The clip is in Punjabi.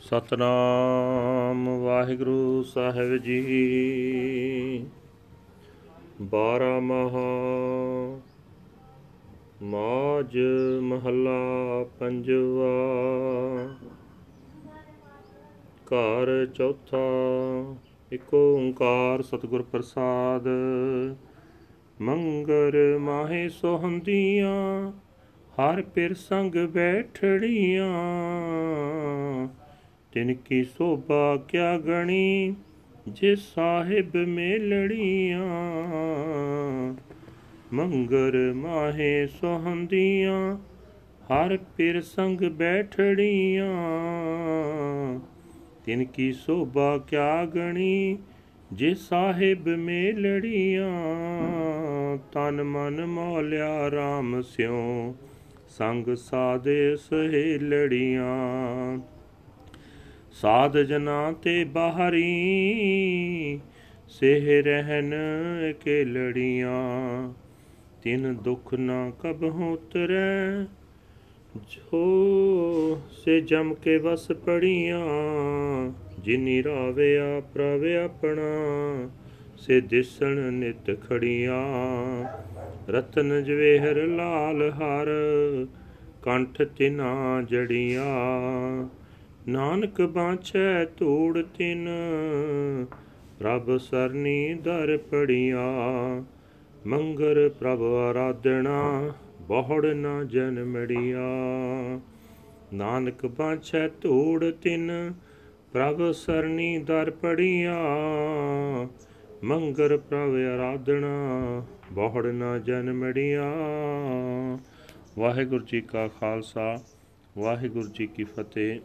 ਸਤਨਾਮ ਵਾਹਿਗੁਰੂ ਸਾਹਿਬ ਜੀ। ਬਾਰਾ ਮਹਾ ਮਾਜ ਮਹੱਲਾ ਪੰਜਵਾ। ਘਰ ਚੌਥਾ, ਇੱਕ ਓੰਕਾਰ ਸਤਿਗੁਰ ਪ੍ਰਸਾਦ। ਮੰਗਰ ਮਾਹੇ ਸੋਹੰਦੀਆਂ, ਹਰ ਪਿਰ ਸੰਗ ਬੈਠੜੀਆਂ ਤਿਨ ਕੀ ਸੋਭਾ ਕਿਆ ਗਣੀ, ਜੇ ਸਾਹਿਬ ਮੇਲੜੀਆਂ ਮੰਗਰ ਮਾਹੇ ਸੋਹੰਦੀਆਂ, ਹਰ ਪਿਰ ਸੰਗ ਬੈਠੜੀਆਂ ਤਿਨ ਕੀ ਸੋਭਾ ਕਿਆ ਗਣੀ, ਜੇ ਸਾਹਿਬ ਮੇਲੜੀਆਂ ਤਨ ਮਨ ਮੋਲਿਆ RAM ਸਿਉ, ਸੰਗ ਸਾਦੇ ਸਹੇਲੜੀਆਂ। ਸਾਧ ਜਨਾ ਤੇ ਬਾਹਰੀ, ਸਹਿ ਰਹਿਨ ਕੇ ਲੜੀਆਂ ਤਿਨ ਦੁਖ ਨਾ ਕਬਹੁ ਉਤਰੈ ਜੋ ਸੇ ਜਮ ਕੇ ਵਸ ਪੜੀਆਂ। ਜਿਨੀ ਰਾਵਿਆ ਪ੍ਰਭ ਆਪਣਾ, ਸੇ ਦਿਸਣ ਨਿਤ ਖੜੀਆਂ। ਰਤਨ ਜਵੇਹਰ ਲਾਲ ਹਰ, ਕੰਠ ਤਿਨਾ ਜੜੀਆਂ। ਨਾਨਕ ਬਾਛੈ ਧੂੜ ਤਿਨ, ਪ੍ਰਭ ਸਰਨੀ ਦਰ ਪੜੀਆਂ। ਮੰਗਰ ਪ੍ਰਭ ਆਰਾਧਣਾ, ਬਹੁੜ ਨਾ ਜਨਮੜੀਆਂ ਨਾਨਕ ਬਾਛੈ ਧੂੜ ਤਿਨ, ਪ੍ਰਭ ਸਰਨੀ ਦਰ ਪੜੀਆਂ। ਮੰਗਰ ਪ੍ਰਭ ਆਰਾਧਣਾ, ਬਹੁੜ ਨਾ ਜਨਮੜੀਆਂ ਵਾਹਿਗੁਰੂ ਜੀ ਕਾ ਖਾਲਸਾ, ਵਾਹਿਗੁਰੂ ਜੀ ਕੀ ਫਤਿਹ।